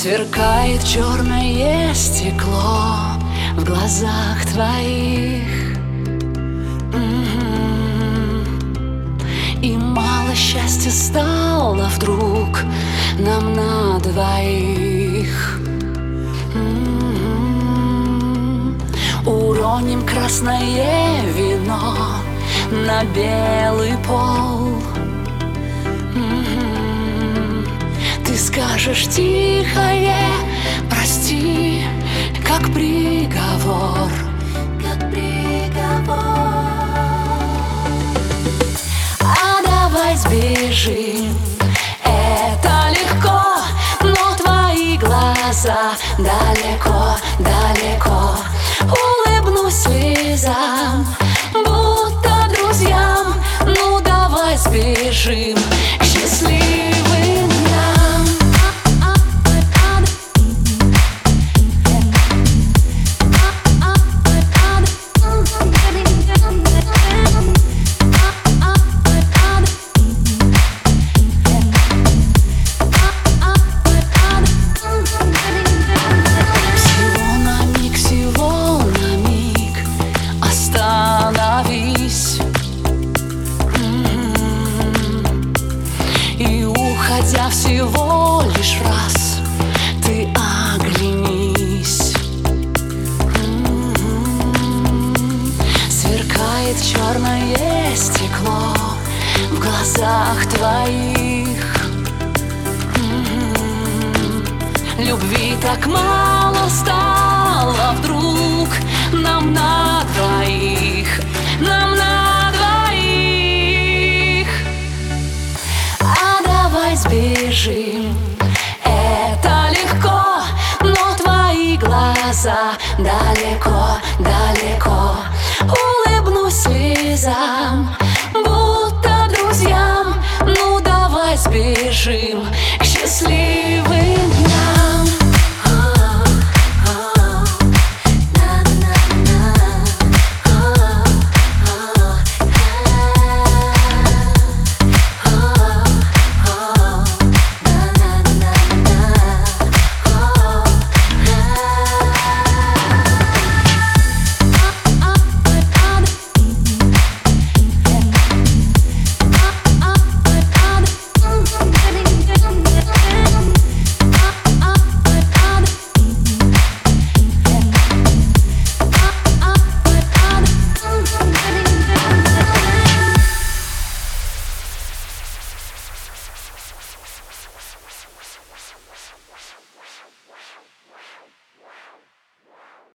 Сверкает черное стекло в глазах твоих. И мало счастья стало вдруг нам на двоих. Уроним красное вино на белый пол скажешь тихое Прости, как приговор. Как приговор. А давай сбежим. Это легко, но твои глаза Далеко, далеко. Улыбнусь слезам Будто друзьям. Ну давай сбежим Уходя всего лишь раз Ты оглянись. Сверкает черное стекло В глазах твоих. Любви так мало стало вдруг Нам надо бежим Это легко, но твои глаза далеко, далеко. Улыбнусь слезам, будто друзьям. Ну давай сбежим.